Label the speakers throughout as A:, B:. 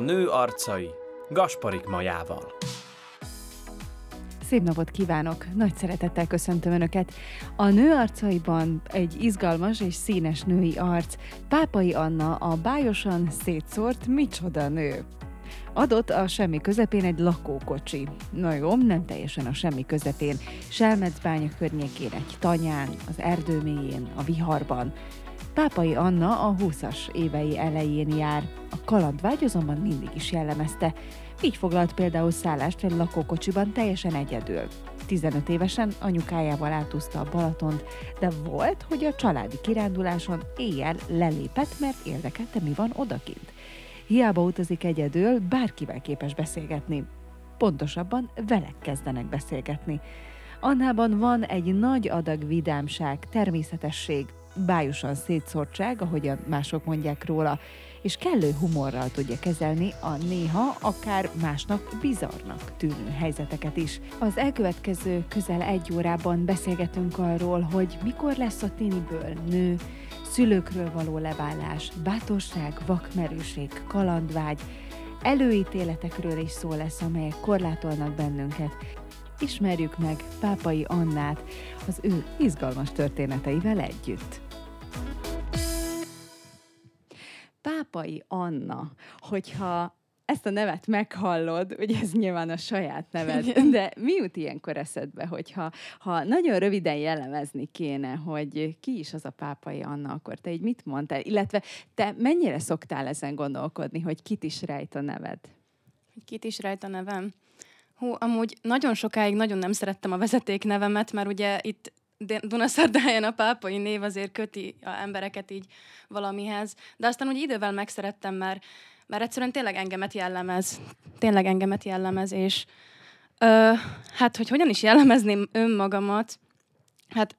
A: nő arcai Gasparik Majával.
B: Szép napot kívánok! Nagy szeretettel köszöntöm Önöket! A nő arcaiban egy izgalmas és színes női arc. Pápai Anna a bájosan szétszórt micsoda nő. Adott a semmi közepén egy lakókocsi. Na jó, nem teljesen a semmi közepén. Selmecbánya környékén, egy tanyán, az erdő mélyén, a viharban. Pápai Anna a 20-as évei elején jár. A kalandvágy azonban mindig is jellemezte. Így foglalt például szállást egy lakókocsiban teljesen egyedül. 15 évesen anyukájával átúzta a Balatont, de volt, hogy a családi kiránduláson éjjel lelépett, mert érdekelte, mi van odakint. Hiába utazik egyedül, bárkivel képes beszélgetni. Pontosabban vele kezdenek beszélgetni. Annában van egy nagy adag vidámság, természetesség, bájosan szétszórtság, ahogyan mások mondják róla, és kellő humorral tudja kezelni a néha akár másnak bizarnak tűnő helyzeteket is. Az elkövetkező közel egy órában beszélgetünk arról, hogy mikor lesz a tiniből nő, szülőkről való leválás, bátorság, vakmerőség, kalandvágy, előítéletekről is szó lesz, amelyek korlátolnak bennünket. Ismerjük meg Pápai Annát az ő izgalmas történeteivel együtt. Pápai Anna, hogyha ezt a nevet meghallod, ugye ez nyilván a saját neved, de mi jut ilyenkor eszedbe, hogyha ha nagyon röviden jellemezni kéne, hogy ki is az a pápai Anna, akkor te így mit mondtál? Illetve te mennyire szoktál ezen gondolkodni, hogy kit is rejt a neved?
C: Kit is rejt a nevem? Hú, amúgy nagyon sokáig nagyon nem szerettem a vezeték nevemet, mert ugye itt Dunaszardáján a pápai név azért köti a embereket így valamihez, de aztán úgy idővel megszerettem, mert, mert egyszerűen tényleg engemet jellemez. Tényleg engemet jellemez, és ö, hát, hogy hogyan is jellemezném önmagamat, hát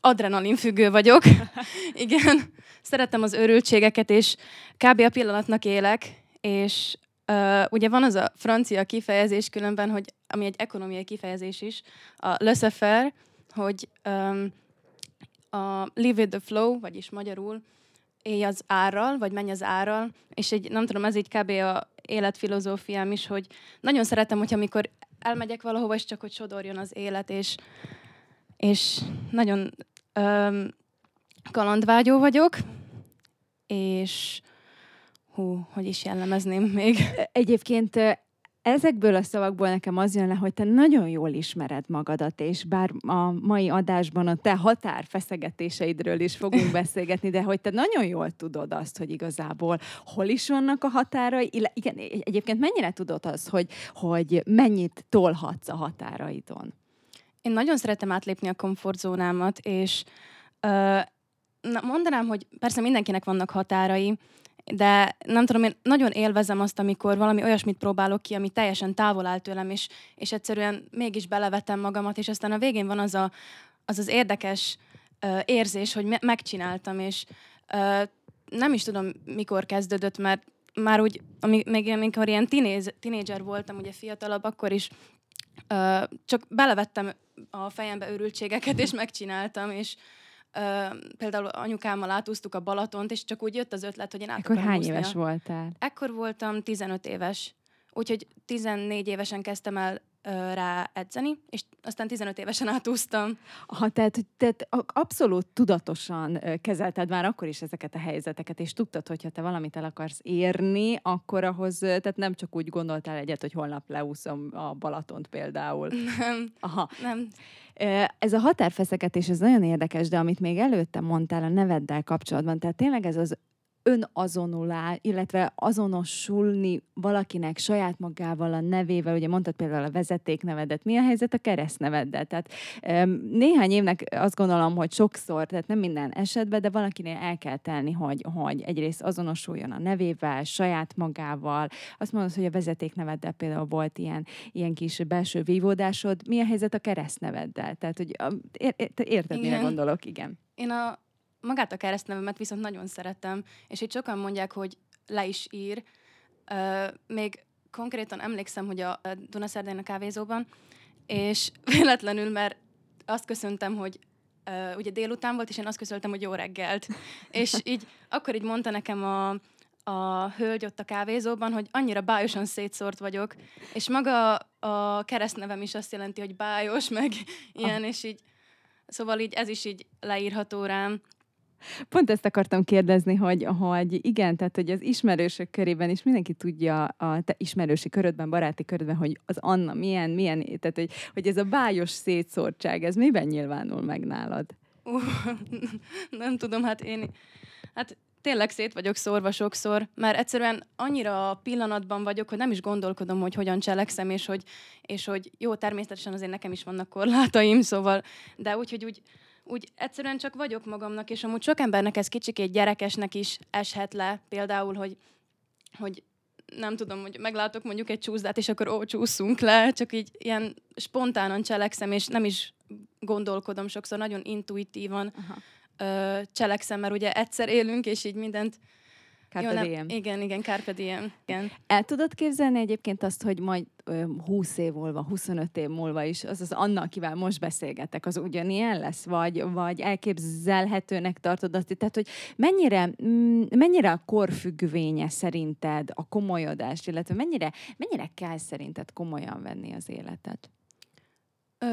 C: adrenalin függő vagyok. Igen, szeretem az örültségeket, és kb. a pillanatnak élek, és Uh, ugye van az a francia kifejezés különben, hogy ami egy ekonomiai kifejezés is, a laissez-faire, hogy um, a live with the flow, vagyis magyarul élj az árral, vagy menj az árral, és egy, nem tudom, ez így kb. a életfilozófiám is, hogy nagyon szeretem, hogy amikor elmegyek valahova, és csak hogy sodorjon az élet, és, és nagyon um, kalandvágyó vagyok, és hú, hogy is jellemezném még.
B: Egyébként Ezekből a szavakból nekem az jön le, hogy te nagyon jól ismered magadat, és bár a mai adásban a te határfeszegetéseidről is fogunk beszélgetni, de hogy te nagyon jól tudod azt, hogy igazából hol is vannak a határai. Igen, egyébként mennyire tudod azt, hogy, hogy mennyit tolhatsz a határaidon?
C: Én nagyon szeretem átlépni a komfortzónámat, és uh, na, mondanám, hogy persze mindenkinek vannak határai, de nem tudom, én nagyon élvezem azt, amikor valami olyasmit próbálok ki, ami teljesen távol áll tőlem, és, és egyszerűen mégis belevetem magamat, és aztán a végén van az a, az, az érdekes uh, érzés, hogy me- megcsináltam, és uh, nem is tudom, mikor kezdődött, mert már úgy, amíg, még amikor ilyen tinédzser voltam, ugye fiatalabb, akkor is uh, csak belevettem a fejembe örültségeket, és megcsináltam, és például anyukámmal átúztuk a Balatont, és csak úgy jött az ötlet, hogy én át
B: Ekkor hány éves voltál?
C: Ekkor voltam 15 éves. Úgyhogy 14 évesen kezdtem el rá edzeni, és aztán 15 évesen átúztam.
B: Ha, tehát, tehát abszolút tudatosan kezelted már akkor is ezeket a helyzeteket, és tudtad, hogyha te valamit el akarsz érni, akkor ahhoz, tehát nem csak úgy gondoltál egyet, hogy holnap leúszom a Balatont például.
C: Nem, Aha. nem.
B: Ez a határfeszegetés, ez nagyon érdekes, de amit még előtte mondtál a neveddel kapcsolatban, tehát tényleg ez az önazonulás, illetve azonosulni valakinek saját magával a nevével, ugye mondtad például a vezetéknevedet, mi a helyzet a keresztneveddel? Tehát néhány évnek azt gondolom, hogy sokszor, tehát nem minden esetben, de valakinél el kell tenni, hogy, hogy egyrészt azonosuljon a nevével, saját magával. Azt mondod, hogy a vezetékneveddel például volt ilyen, ilyen kis belső vívódásod. Mi a helyzet a keresztneveddel? Tehát, hogy érted, mire gondolok? Igen.
C: Én a magát a keresztnevemet viszont nagyon szeretem, és itt sokan mondják, hogy le is ír. Uh, még konkrétan emlékszem, hogy a Dunaszerdain a kávézóban, és véletlenül, mert azt köszöntem, hogy uh, ugye délután volt, és én azt köszöltem, hogy jó reggelt. és így akkor így mondta nekem a, a hölgy ott a kávézóban, hogy annyira bájosan szétszórt vagyok, és maga a keresztnevem is azt jelenti, hogy bájos, meg ilyen, ah. és így, szóval így ez is így leírható rám.
B: Pont ezt akartam kérdezni, hogy, hogy igen, tehát hogy az ismerősök körében is mindenki tudja a te ismerősi körödben, baráti körödben, hogy az Anna milyen, milyen, tehát hogy, hogy ez a bájos szétszórtság, ez miben nyilvánul meg nálad?
C: Uh, nem tudom, hát én, hát tényleg szét vagyok szórva sokszor, mert egyszerűen annyira a pillanatban vagyok, hogy nem is gondolkodom, hogy hogyan cselekszem, és hogy, és hogy jó, természetesen azért nekem is vannak korlátaim, szóval, de úgy, hogy úgy, úgy egyszerűen csak vagyok magamnak, és amúgy sok embernek ez kicsikét gyerekesnek is eshet le, például, hogy, hogy nem tudom, hogy meglátok mondjuk egy csúszdát, és akkor ó, csúszunk le, csak így ilyen spontánan cselekszem, és nem is gondolkodom sokszor, nagyon intuitívan Aha. ö, cselekszem, mert ugye egyszer élünk, és így mindent
B: Carpe Jó, diem.
C: Igen, igen, Carpe diem. Igen.
B: El tudod képzelni egyébként azt, hogy majd ö, 20 év múlva, 25 év múlva is az az Anna, akivel most beszélgetek, az ugyanilyen lesz? Vagy, vagy elképzelhetőnek tartod azt? Tehát, hogy mennyire, mm, mennyire a korfüggvénye szerinted a komolyodás, illetve mennyire, mennyire kell szerinted komolyan venni az életet?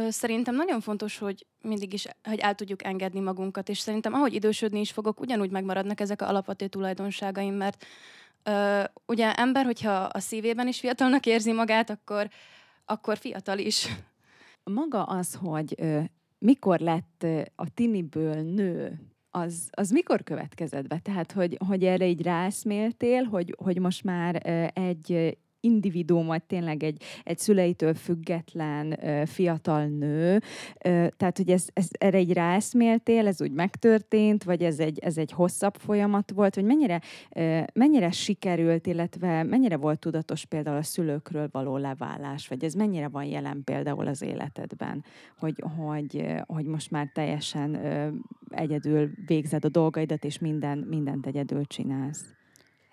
C: Szerintem nagyon fontos, hogy mindig is, hogy el tudjuk engedni magunkat, és szerintem ahogy idősödni is fogok, ugyanúgy megmaradnak ezek a alapvető tulajdonságaim, mert ö, ugye ember, hogyha a szívében is fiatalnak érzi magát, akkor, akkor fiatal is.
B: Maga az, hogy ö, mikor lett a tiniből nő, az, az mikor következett be? Tehát, hogy, hogy erre így rászméltél, hogy, hogy most már egy individuum, vagy tényleg egy, egy szüleitől független fiatal nő. Tehát, hogy ez, ez erre egy ráeszméltél, ez úgy megtörtént, vagy ez egy, ez egy hosszabb folyamat volt, vagy mennyire, mennyire sikerült, illetve mennyire volt tudatos például a szülőkről való leválás, vagy ez mennyire van jelen például az életedben, hogy, hogy, hogy most már teljesen egyedül végzed a dolgaidat, és minden, mindent egyedül csinálsz.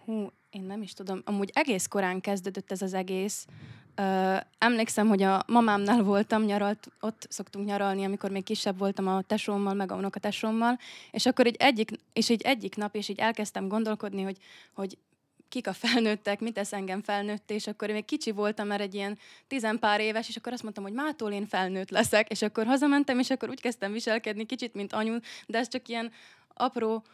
C: Hú, én nem is tudom. Amúgy egész korán kezdődött ez az egész. Ö, emlékszem, hogy a mamámnál voltam, nyaralt, ott szoktunk nyaralni, amikor még kisebb voltam a tesómmal, meg a tesómmal, és akkor így egyik, és így egyik nap, és így elkezdtem gondolkodni, hogy, hogy kik a felnőttek, mit tesz engem felnőtt, és akkor én még kicsi voltam, mert egy ilyen tizenpár éves, és akkor azt mondtam, hogy mától én felnőtt leszek, és akkor hazamentem, és akkor úgy kezdtem viselkedni, kicsit, mint anyu, de ez csak ilyen apró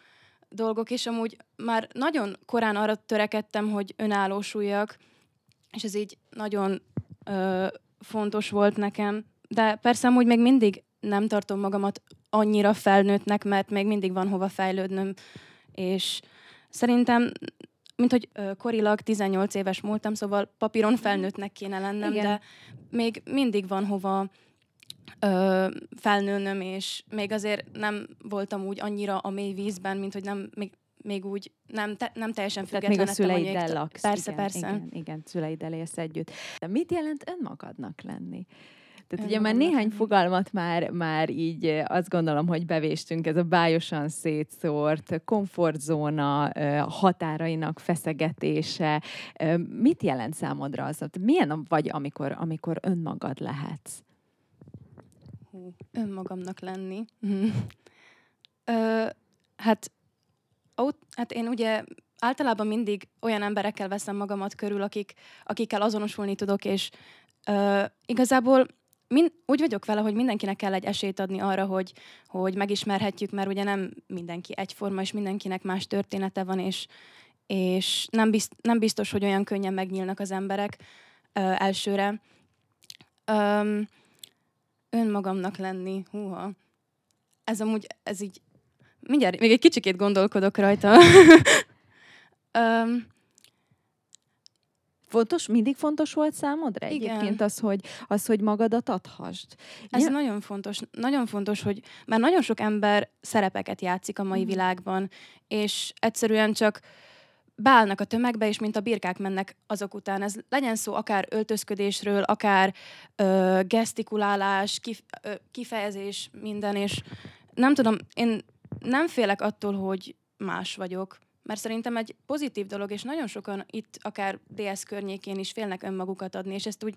C: dolgok, és amúgy már nagyon korán arra törekedtem, hogy önállósuljak, és ez így nagyon ö, fontos volt nekem. De persze amúgy még mindig nem tartom magamat annyira felnőttnek, mert még mindig van hova fejlődnöm, és szerintem mint hogy ö, korilag 18 éves múltam, szóval papíron felnőttnek kéne lennem, Igen. de még mindig van hova ö, felnőnöm, és még azért nem voltam úgy annyira a mély vízben, mint hogy nem, még, még úgy nem, te, nem teljesen független.
B: Tehát még a szüleiddel laksz.
C: Persze,
B: igen,
C: persze.
B: Igen, igen, szüleiddel élsz együtt. De mit jelent önmagadnak lenni? Tehát ugye már néhány fogalmat már, már így azt gondolom, hogy bevéstünk, ez a bájosan szétszórt, komfortzóna, határainak feszegetése. Mit jelent számodra az? Milyen vagy, amikor, amikor önmagad lehetsz?
C: Önmagamnak lenni. Ö, hát, ó, hát én ugye általában mindig olyan emberekkel veszem magamat körül, akik, akikkel azonosulni tudok, és ö, igazából min, úgy vagyok vele, hogy mindenkinek kell egy esélyt adni arra, hogy, hogy megismerhetjük, mert ugye nem mindenki egyforma, és mindenkinek más története van, és, és nem, bizt, nem biztos, hogy olyan könnyen megnyílnak az emberek ö, elsőre. Ö, önmagamnak lenni, húha. Ez amúgy, ez így, mindjárt, még egy kicsikét gondolkodok rajta. um,
B: Fontos, mindig fontos volt számodra Igen. egyébként az, hogy, az, hogy magadat adhasd?
C: Ez ja. nagyon fontos. Nagyon fontos, hogy mert nagyon sok ember szerepeket játszik a mai mm. világban, és egyszerűen csak beállnak a tömegbe, és mint a birkák mennek azok után. Ez legyen szó akár öltözködésről, akár ö, gesztikulálás, kif, ö, kifejezés, minden, és nem tudom, én nem félek attól, hogy más vagyok, mert szerintem egy pozitív dolog, és nagyon sokan itt, akár DS környékén is félnek önmagukat adni, és ezt úgy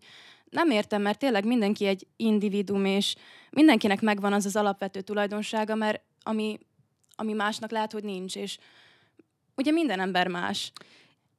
C: nem értem, mert tényleg mindenki egy individum, és mindenkinek megvan az az alapvető tulajdonsága, mert ami, ami másnak lehet, hogy nincs, és ugye minden ember más.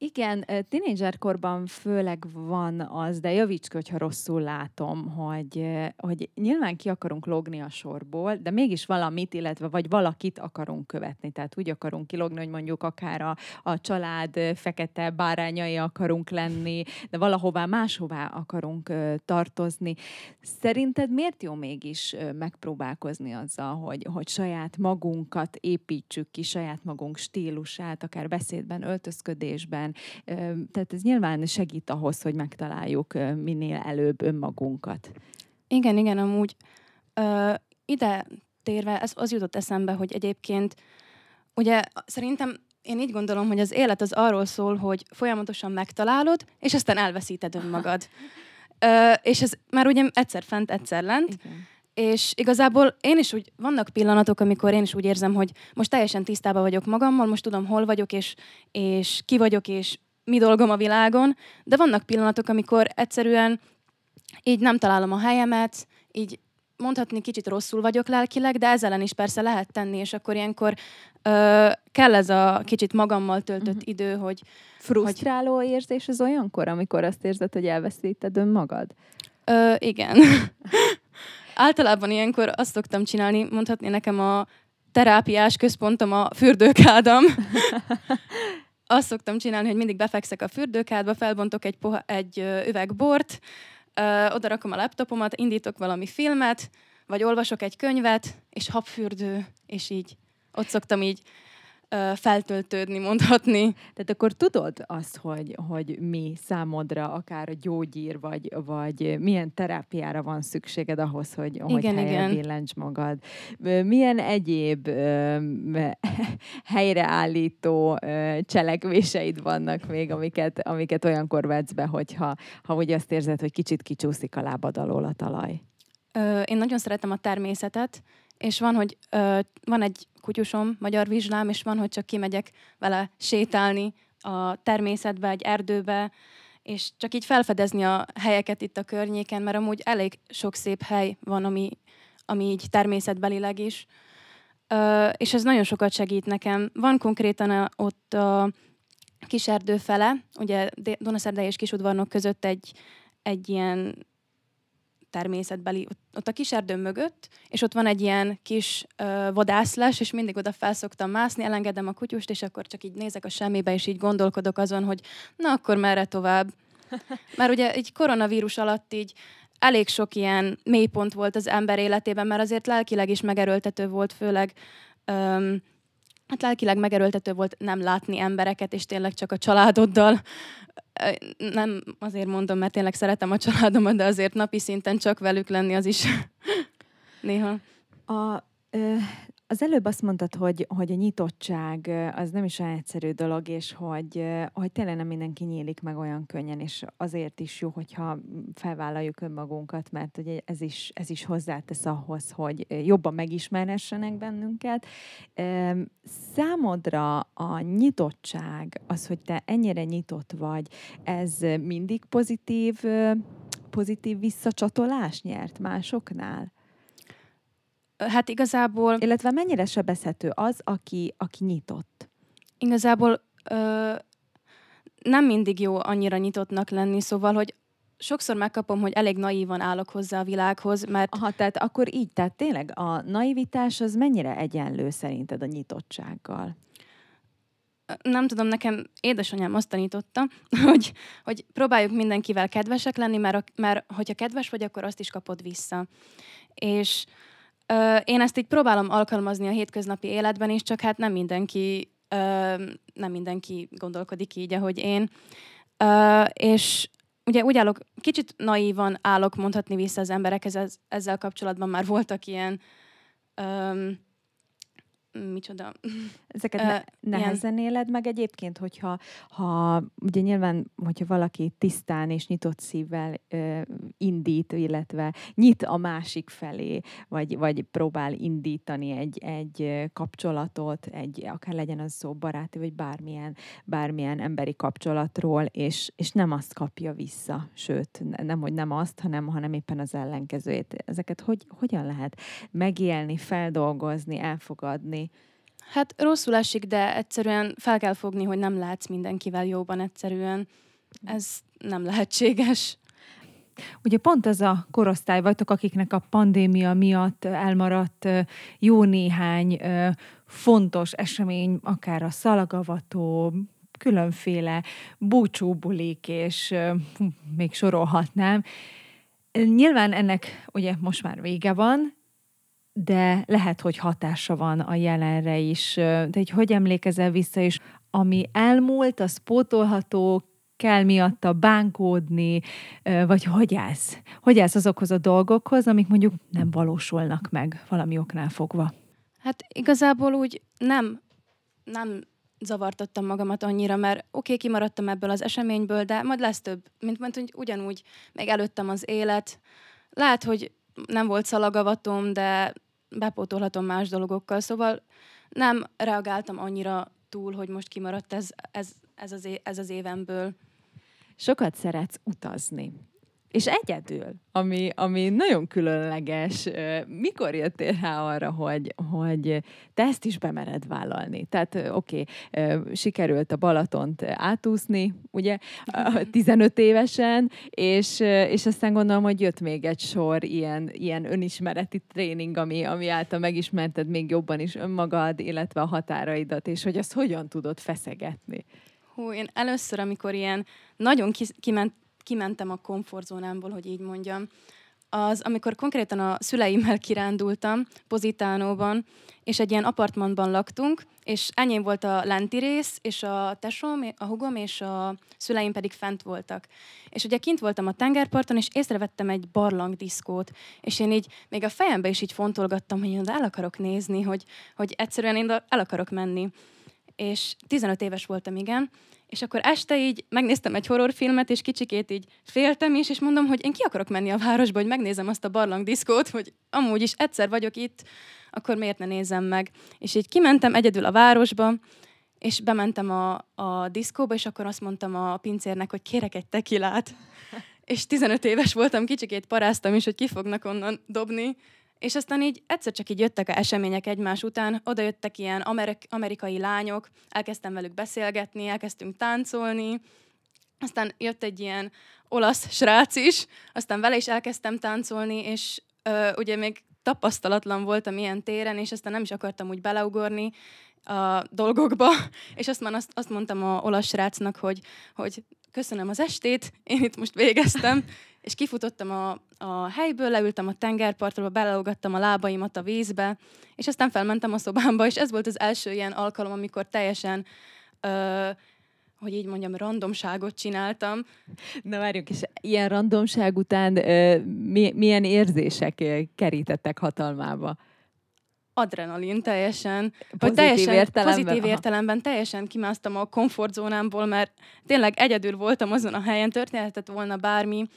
B: Igen, tínédzserkorban főleg van az, de javíts hogyha rosszul látom, hogy, hogy nyilván ki akarunk logni a sorból, de mégis valamit, illetve vagy valakit akarunk követni. Tehát úgy akarunk kilogni, hogy mondjuk akár a, a család fekete bárányai akarunk lenni, de valahová máshová akarunk tartozni. Szerinted miért jó mégis megpróbálkozni azzal, hogy, hogy saját magunkat építsük ki, saját magunk stílusát, akár beszédben, öltözködésben, nyilván, tehát ez nyilván segít ahhoz, hogy megtaláljuk minél előbb önmagunkat.
C: Igen, igen, amúgy ö, ide térve, ez az jutott eszembe, hogy egyébként ugye szerintem én így gondolom, hogy az élet az arról szól, hogy folyamatosan megtalálod, és aztán elveszíted önmagad. Ö, és ez már ugye egyszer fent, egyszer lent. Igen. És igazából én is úgy, vannak pillanatok, amikor én is úgy érzem, hogy most teljesen tisztában vagyok magammal, most tudom, hol vagyok, és, és ki vagyok, és mi dolgom a világon, de vannak pillanatok, amikor egyszerűen így nem találom a helyemet, így mondhatni kicsit rosszul vagyok lelkileg, de ezzel ellen is persze lehet tenni, és akkor ilyenkor ö, kell ez a kicsit magammal töltött uh-huh. idő, hogy...
B: Frusztráló hogy... érzés az olyankor, amikor azt érzed, hogy elveszíted önmagad?
C: Ö, igen. általában ilyenkor azt szoktam csinálni, mondhatni nekem a terápiás központom a fürdőkádam. azt szoktam csinálni, hogy mindig befekszek a fürdőkádba, felbontok egy, poha, egy üveg bort, ö, oda rakom a laptopomat, indítok valami filmet, vagy olvasok egy könyvet, és habfürdő, és így ott szoktam így feltöltődni, mondhatni.
B: Tehát akkor tudod azt, hogy, hogy mi számodra akár a gyógyír, vagy, vagy milyen terápiára van szükséged ahhoz, hogy, igen, hogy helyre billencs magad. Milyen egyéb ö, helyreállító ö, cselekvéseid vannak még, amiket, amiket olyankor vetsz be, hogyha ha úgy azt érzed, hogy kicsit kicsúszik a lábad alól a talaj?
C: Ö, én nagyon szeretem a természetet, és van, hogy ö, van egy kutyusom, magyar vizslám, és van, hogy csak kimegyek vele sétálni a természetbe, egy erdőbe, és csak így felfedezni a helyeket itt a környéken, mert amúgy elég sok szép hely van, ami, ami így természetbelileg is. Ö, és ez nagyon sokat segít nekem. Van konkrétan a, ott a erdő fele, ugye Dunaszerdei és Kisudvarnok között egy, egy ilyen természetbeli, ott a kis erdő mögött, és ott van egy ilyen kis uh, vadászles, és mindig oda felszoktam mászni, elengedem a kutyust, és akkor csak így nézek a semmibe, és így gondolkodok azon, hogy na akkor merre tovább. Mert ugye egy koronavírus alatt így elég sok ilyen mélypont volt az ember életében, mert azért lelkileg is megerőltető volt, főleg um, hát lelkileg megerőltető volt nem látni embereket, és tényleg csak a családoddal nem azért mondom, mert tényleg szeretem a családomat, de azért napi szinten csak velük lenni az is néha.
B: A, az előbb azt mondtad, hogy, hogy a nyitottság az nem is olyan egyszerű dolog, és hogy, hogy tényleg nem mindenki nyílik meg olyan könnyen, és azért is jó, hogyha felvállaljuk önmagunkat, mert ugye ez is, ez is hozzátesz ahhoz, hogy jobban megismerhessenek bennünket. Számodra a nyitottság, az, hogy te ennyire nyitott vagy, ez mindig pozitív, pozitív visszacsatolás nyert másoknál?
C: Hát igazából...
B: Illetve mennyire sebezhető az, aki, aki nyitott?
C: Igazából ö, nem mindig jó annyira nyitottnak lenni, szóval, hogy sokszor megkapom, hogy elég naívan állok hozzá a világhoz, mert...
B: Aha, tehát akkor így, tehát tényleg a naivitás az mennyire egyenlő szerinted a nyitottsággal?
C: nem tudom, nekem édesanyám azt tanította, hogy, hogy próbáljuk mindenkivel kedvesek lenni, mert, mert hogyha kedves vagy, akkor azt is kapod vissza. És Én ezt így próbálom alkalmazni a hétköznapi életben is, csak hát nem mindenki, ö, nem mindenki gondolkodik így, ahogy én. Ö, és ugye úgy állok, kicsit naívan állok mondhatni vissza az emberekhez, ezzel kapcsolatban már voltak ilyen ö, micsoda.
B: Ezeket ne, nehezen ilyen. éled meg egyébként, hogyha ha, ugye nyilván, hogyha valaki tisztán és nyitott szívvel ö, indít, illetve nyit a másik felé, vagy, vagy próbál indítani egy, egy kapcsolatot, egy, akár legyen az szó baráti, vagy bármilyen, bármilyen emberi kapcsolatról, és, és nem azt kapja vissza, sőt, nem, hogy nem azt, hanem, hanem éppen az ellenkezőjét. Ezeket hogy, hogyan lehet megélni, feldolgozni, elfogadni?
C: Hát rosszul esik, de egyszerűen fel kell fogni, hogy nem látsz mindenkivel jóban egyszerűen. Ez nem lehetséges.
B: Ugye pont az a korosztály vagytok, akiknek a pandémia miatt elmaradt jó néhány fontos esemény, akár a szalagavató, különféle búcsúbulik, és még sorolhatnám. Nyilván ennek ugye most már vége van, de lehet, hogy hatása van a jelenre is. De hogy hogy emlékezel vissza, és ami elmúlt, az pótolható, kell miatta bánkódni, vagy hogy állsz? Hogy állsz azokhoz a dolgokhoz, amik mondjuk nem valósulnak meg valami oknál fogva?
C: Hát igazából úgy nem, nem zavartattam magamat annyira, mert oké, okay, kimaradtam ebből az eseményből, de majd lesz több. Mint mondtam, hogy ugyanúgy még előttem az élet. Lehet, hogy nem volt szalagavatom, de bepótolhatom más dolgokkal, szóval nem reagáltam annyira túl, hogy most kimaradt ez, ez, ez, az, é- ez az évemből.
B: Sokat szeretsz utazni. És egyedül, ami, ami nagyon különleges. Mikor jöttél rá arra, hogy, hogy te ezt is bemered vállalni? Tehát oké, okay, sikerült a Balatont átúszni, ugye, 15 évesen, és, és aztán gondolom, hogy jött még egy sor ilyen, ilyen önismereti tréning, ami, ami által megismerted még jobban is önmagad, illetve a határaidat, és hogy azt hogyan tudod feszegetni.
C: Hú, én először, amikor ilyen nagyon kiment, kimentem a komfortzónámból, hogy így mondjam, az, amikor konkrétan a szüleimmel kirándultam Pozitánóban, és egy ilyen apartmanban laktunk, és enyém volt a lenti rész, és a tesóm, a hugom és a szüleim pedig fent voltak. És ugye kint voltam a tengerparton, és észrevettem egy barlangdiszkót, és én így még a fejembe is így fontolgattam, hogy én el akarok nézni, hogy, hogy egyszerűen én el akarok menni. És 15 éves voltam, igen, és akkor este így megnéztem egy horrorfilmet, és kicsikét így féltem is, és mondom, hogy én ki akarok menni a városba, hogy megnézem azt a barlangdiszkót, hogy amúgy is egyszer vagyok itt, akkor miért ne nézem meg. És így kimentem egyedül a városba, és bementem a, a diszkóba, és akkor azt mondtam a pincérnek, hogy kérek egy tekilát. és 15 éves voltam, kicsikét paráztam is, hogy ki fognak onnan dobni, és aztán így egyszer csak így jöttek a események egymás után, oda jöttek ilyen amerik- amerikai lányok, elkezdtem velük beszélgetni, elkezdtünk táncolni, aztán jött egy ilyen olasz srác is, aztán vele is elkezdtem táncolni, és ö, ugye még tapasztalatlan voltam ilyen téren, és aztán nem is akartam úgy beleugorni a dolgokba, és azt már azt, azt mondtam a olasz srácnak, hogy, hogy köszönöm az estét, én itt most végeztem, és kifutottam a, a helyből, leültem a tengerpartra, beleugattam a lábaimat a vízbe, és aztán felmentem a szobámba, és ez volt az első ilyen alkalom, amikor teljesen ö, hogy így mondjam, randomságot csináltam.
B: Na várjunk, és ilyen randomság után ö, mi, milyen érzések kerítettek hatalmába?
C: adrenalin teljesen.
B: Pozitív vagy teljesen, értelemben?
C: Pozitív aha. értelemben teljesen kimásztam a komfortzónámból, mert tényleg egyedül voltam azon a helyen, történhetett volna bármi,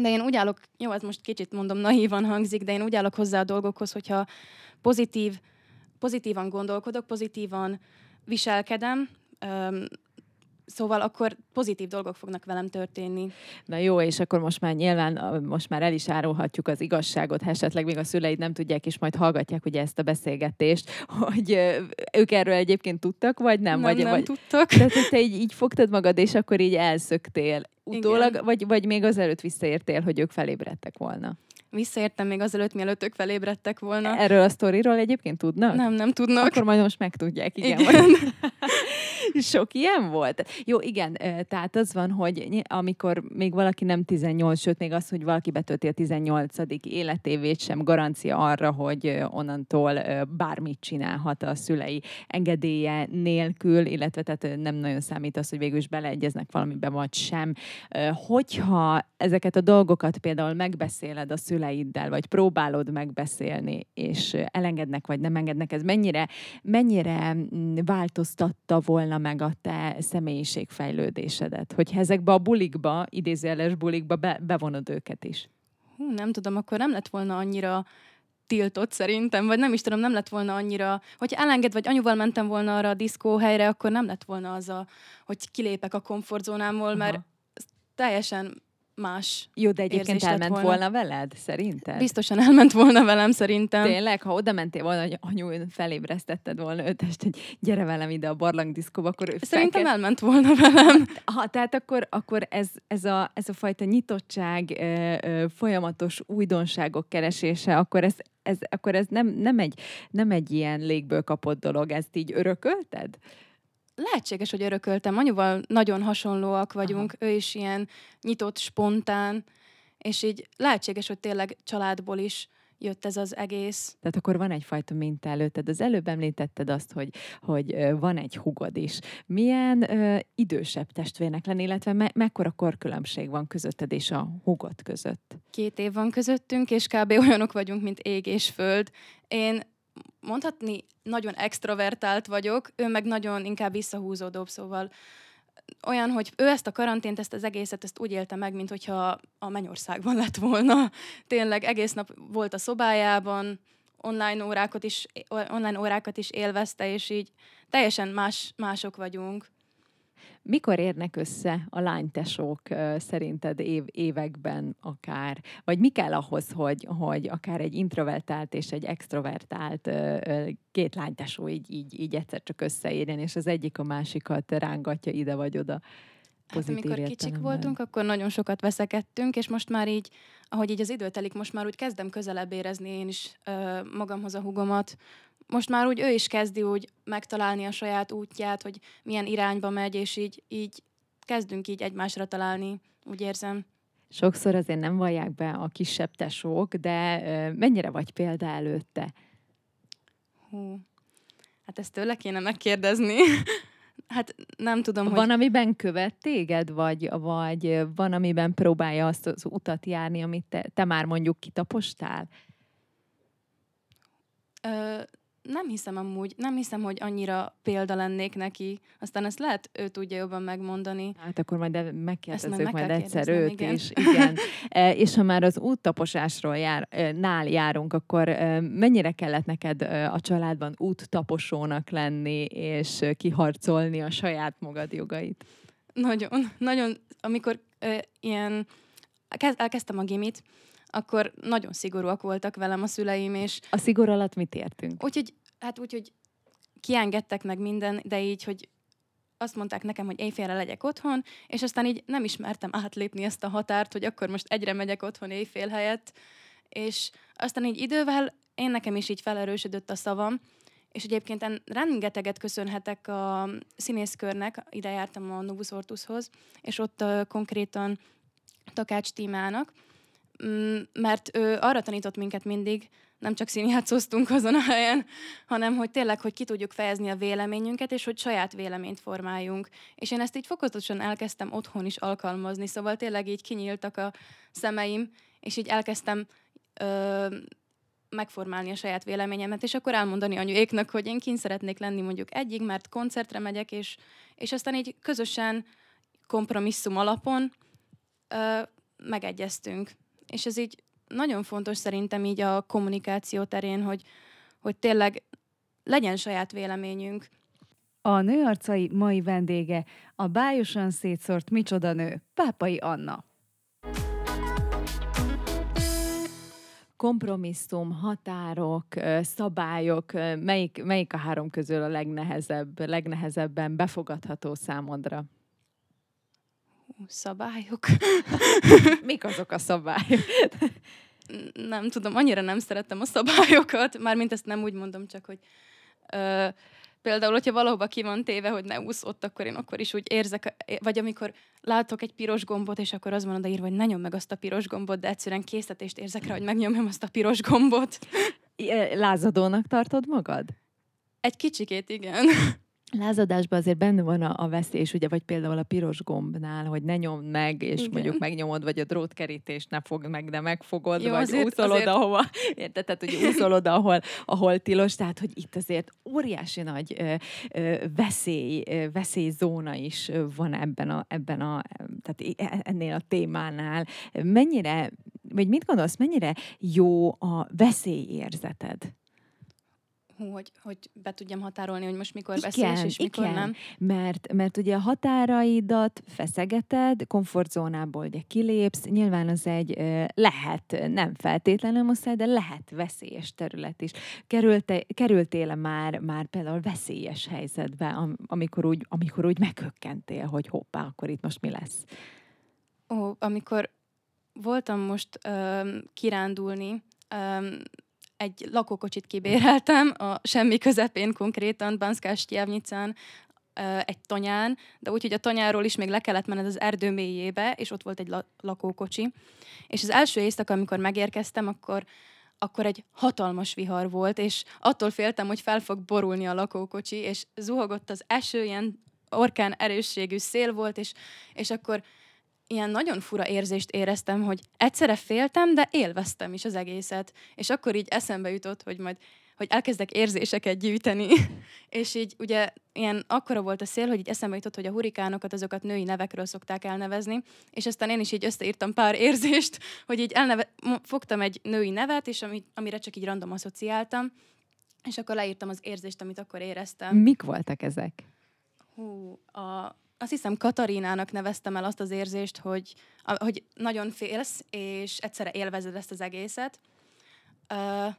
C: de én úgy állok, jó, ez most kicsit mondom, naívan hangzik, de én úgy állok hozzá a dolgokhoz, hogyha pozitív, pozitívan gondolkodok, pozitívan viselkedem, Szóval akkor pozitív dolgok fognak velem történni.
B: Na jó, és akkor most már nyilván, most már el is árulhatjuk az igazságot, ha esetleg még a szüleid nem tudják, és majd hallgatják ugye ezt a beszélgetést, hogy ők erről egyébként tudtak, vagy nem?
C: Nem,
B: vagy,
C: nem
B: vagy,
C: tudtak.
B: Tehát, te így, így fogtad magad, és akkor így elszöktél. Utólag, vagy, vagy még azelőtt visszaértél, hogy ők felébredtek volna?
C: Visszaértem még azelőtt, mielőtt ők felébredtek volna.
B: Erről a sztoriról egyébként tudnak?
C: Nem, nem tudnak.
B: Akkor majd most megtudják, igen.
C: igen.
B: Sok ilyen volt? Jó, igen, tehát az van, hogy amikor még valaki nem 18, sőt még az, hogy valaki betölti a 18. életévét sem garancia arra, hogy onnantól bármit csinálhat a szülei engedélye nélkül, illetve tehát nem nagyon számít az, hogy végül is beleegyeznek valamiben vagy sem. Hogyha ezeket a dolgokat például megbeszéled a szülei szüleiddel, vagy próbálod megbeszélni, és elengednek, vagy nem engednek, ez mennyire, mennyire mm, változtatta volna meg a te személyiségfejlődésedet? Hogy ezekbe a bulikba, idézőjeles bulikba be, bevonod őket is?
C: Hú, nem tudom, akkor nem lett volna annyira tiltott szerintem, vagy nem is tudom, nem lett volna annyira, hogy elenged, vagy anyuval mentem volna arra a diszkó helyre, akkor nem lett volna az a, hogy kilépek a komfortzónámból, mert teljesen más
B: Jó, de egyébként
C: érzés
B: elment
C: volna.
B: volna veled, szerinted?
C: Biztosan elment volna velem szerintem.
B: Tényleg, ha oda mentél volna, hogy anyu felébresztetted volna őt, és hogy gyere velem ide a barlangdiszkóba, akkor ő
C: Szerintem
B: felkel-
C: elment volna velem.
B: Ha, tehát akkor, akkor ez, ez, a, ez a fajta nyitottság, folyamatos újdonságok keresése, akkor ez, ez, akkor ez nem, nem, egy, nem egy ilyen légből kapott dolog, ezt így örökölted?
C: Lehetséges, hogy örököltem. Anyuval nagyon hasonlóak vagyunk. Aha. Ő is ilyen nyitott, spontán, és így lehetséges, hogy tényleg családból is jött ez az egész.
B: Tehát akkor van egyfajta minta előtted. Az előbb említetted azt, hogy, hogy van egy hugod is. Milyen ö, idősebb testvérnek lenni, illetve me- mekkora korkülönbség van közötted és a hugod között?
C: Két év van közöttünk, és kb. olyanok vagyunk, mint ég és föld. Én mondhatni nagyon extrovertált vagyok, ő meg nagyon inkább visszahúzódóbb, szóval olyan, hogy ő ezt a karantént, ezt az egészet, ezt úgy élte meg, mint hogyha a mennyországban lett volna. Tényleg egész nap volt a szobájában, online órákat is, online órákat is élvezte, és így teljesen más, mások vagyunk.
B: Mikor érnek össze a lánytesók szerinted év, években akár? Vagy mi kell ahhoz, hogy, hogy akár egy introvertált és egy extrovertált két lánytesó így, így, így egyszer csak összeérjen, és az egyik a másikat rángatja ide vagy oda?
C: Hát amikor kicsik voltunk, akkor nagyon sokat veszekedtünk, és most már így, ahogy így az idő telik, most már úgy kezdem közelebb érezni én is ö, magamhoz a hugomat. Most már úgy ő is kezdi úgy megtalálni a saját útját, hogy milyen irányba megy, és így, így kezdünk így egymásra találni, úgy érzem.
B: Sokszor azért nem vallják be a kisebb tesók, de mennyire vagy példa előtte?
C: Hú. Hát ezt tőle kéne megkérdezni. hát nem tudom, hogy...
B: Van, amiben követ téged, vagy, vagy van, amiben próbálja azt az utat járni, amit te, te már mondjuk kitapostál?
C: Ö, nem hiszem amúgy, nem hiszem, hogy annyira példa lennék neki. Aztán ezt lehet ő tudja jobban megmondani.
B: Hát akkor majd megkérdezzük
C: meg
B: majd egyszer őt
C: igen.
B: is. Igen. E, és ha már az úttaposásról jár, e, nál járunk, akkor e, mennyire kellett neked e, a családban úttaposónak lenni, és e, kiharcolni a saját magad jogait?
C: Nagyon, nagyon, amikor ö, ilyen, kez, elkezdtem a gimit, akkor nagyon szigorúak voltak velem a szüleim, és
B: A szigor alatt mit értünk?
C: úgyhogy, hát úgyhogy kiengedtek meg minden, de így, hogy azt mondták nekem, hogy éjfélre legyek otthon, és aztán így nem ismertem átlépni ezt a határt, hogy akkor most egyre megyek otthon éjfél helyett, és aztán így idővel én nekem is így felerősödött a szavam, és egyébként en- rengeteget köszönhetek a színészkörnek, ide jártam a Novus Ortushoz, és ott uh, konkrétan Takács Tímának, mert ő arra tanított minket mindig, nem csak színjátszoztunk azon a helyen, hanem hogy tényleg, hogy ki tudjuk fejezni a véleményünket, és hogy saját véleményt formáljunk. És én ezt így fokozatosan elkezdtem otthon is alkalmazni, szóval tényleg így kinyíltak a szemeim, és így elkezdtem ö, megformálni a saját véleményemet, és akkor elmondani anyuéknak, hogy én kint szeretnék lenni mondjuk egyig, mert koncertre megyek, és, és aztán így közösen kompromisszum alapon ö, megegyeztünk. És ez így nagyon fontos szerintem így a kommunikáció terén, hogy, hogy tényleg legyen saját véleményünk.
B: A nőarcai mai vendége a bájosan szétszórt Micsoda nő, Pápai Anna. Kompromisszum, határok, szabályok, melyik, melyik a három közül a legnehezebb, legnehezebben befogadható számodra?
C: Szabályok.
B: Mik azok a szabályok?
C: Nem tudom, annyira nem szeretem a szabályokat, mármint ezt nem úgy mondom, csak hogy ö, például, hogyha valahova ki van téve, hogy ne úsz ott, akkor én akkor is úgy érzek, vagy amikor látok egy piros gombot, és akkor az van odaírva, hogy ne nyom meg azt a piros gombot, de egyszerűen készítést érzek rá, hogy megnyomjam azt a piros gombot.
B: Lázadónak tartod magad?
C: Egy kicsikét, igen.
B: Lázadásban azért benne van a, a veszélyes, ugye, vagy például a piros gombnál, hogy ne nyomd meg, és
C: Igen.
B: mondjuk megnyomod, vagy a drótkerítést ne fogd meg, de megfogod,
C: Jó,
B: vagy
C: azért-
B: úszol
C: azért-
B: ahova, érted? Tehát, hogy úszol oda, ahol, ahol tilos, tehát, hogy itt azért óriási nagy ö, ö, veszély, ö, veszélyzóna is van ebben a, ebben a, tehát e- ennél a témánál. Mennyire, vagy mit gondolsz, mennyire jó a veszélyérzeted?
C: Hú, hogy, hogy be tudjam határolni, hogy most mikor
B: Igen,
C: beszélsz, és mikor
B: igen.
C: nem.
B: Mert, mert ugye a határaidat feszegeted, komfortzónából ugye kilépsz, nyilván az egy ö, lehet, nem feltétlenül muszáj, de lehet veszélyes terület is. Kerülte, kerültél már, már például veszélyes helyzetbe, am, amikor úgy, amikor úgy meghökkentél, hogy hoppá, akkor itt most mi lesz?
C: Ó, amikor voltam most öm, kirándulni, öm, egy lakókocsit kibéreltem, a semmi közepén konkrétan, Banszkás Tjevnyicán, egy tanyán, de úgy, hogy a tanyáról is még le kellett menned az erdő mélyébe, és ott volt egy la- lakókocsi. És az első éjszaka, amikor megérkeztem, akkor akkor egy hatalmas vihar volt, és attól féltem, hogy fel fog borulni a lakókocsi, és zuhogott az eső, ilyen orkán erősségű szél volt, és, és akkor ilyen nagyon fura érzést éreztem, hogy egyszerre féltem, de élveztem is az egészet. És akkor így eszembe jutott, hogy majd hogy elkezdek érzéseket gyűjteni, és így ugye ilyen akkora volt a szél, hogy így eszembe jutott, hogy a hurikánokat azokat női nevekről szokták elnevezni, és aztán én is így összeírtam pár érzést, hogy így elneve- fogtam egy női nevet, és ami, amire csak így random asszociáltam, és akkor leírtam az érzést, amit akkor éreztem.
B: Mik voltak ezek?
C: Hú, a, azt hiszem Katarinának neveztem el azt az érzést, hogy, hogy nagyon félsz, és egyszerre élvezed ezt az egészet. Uh,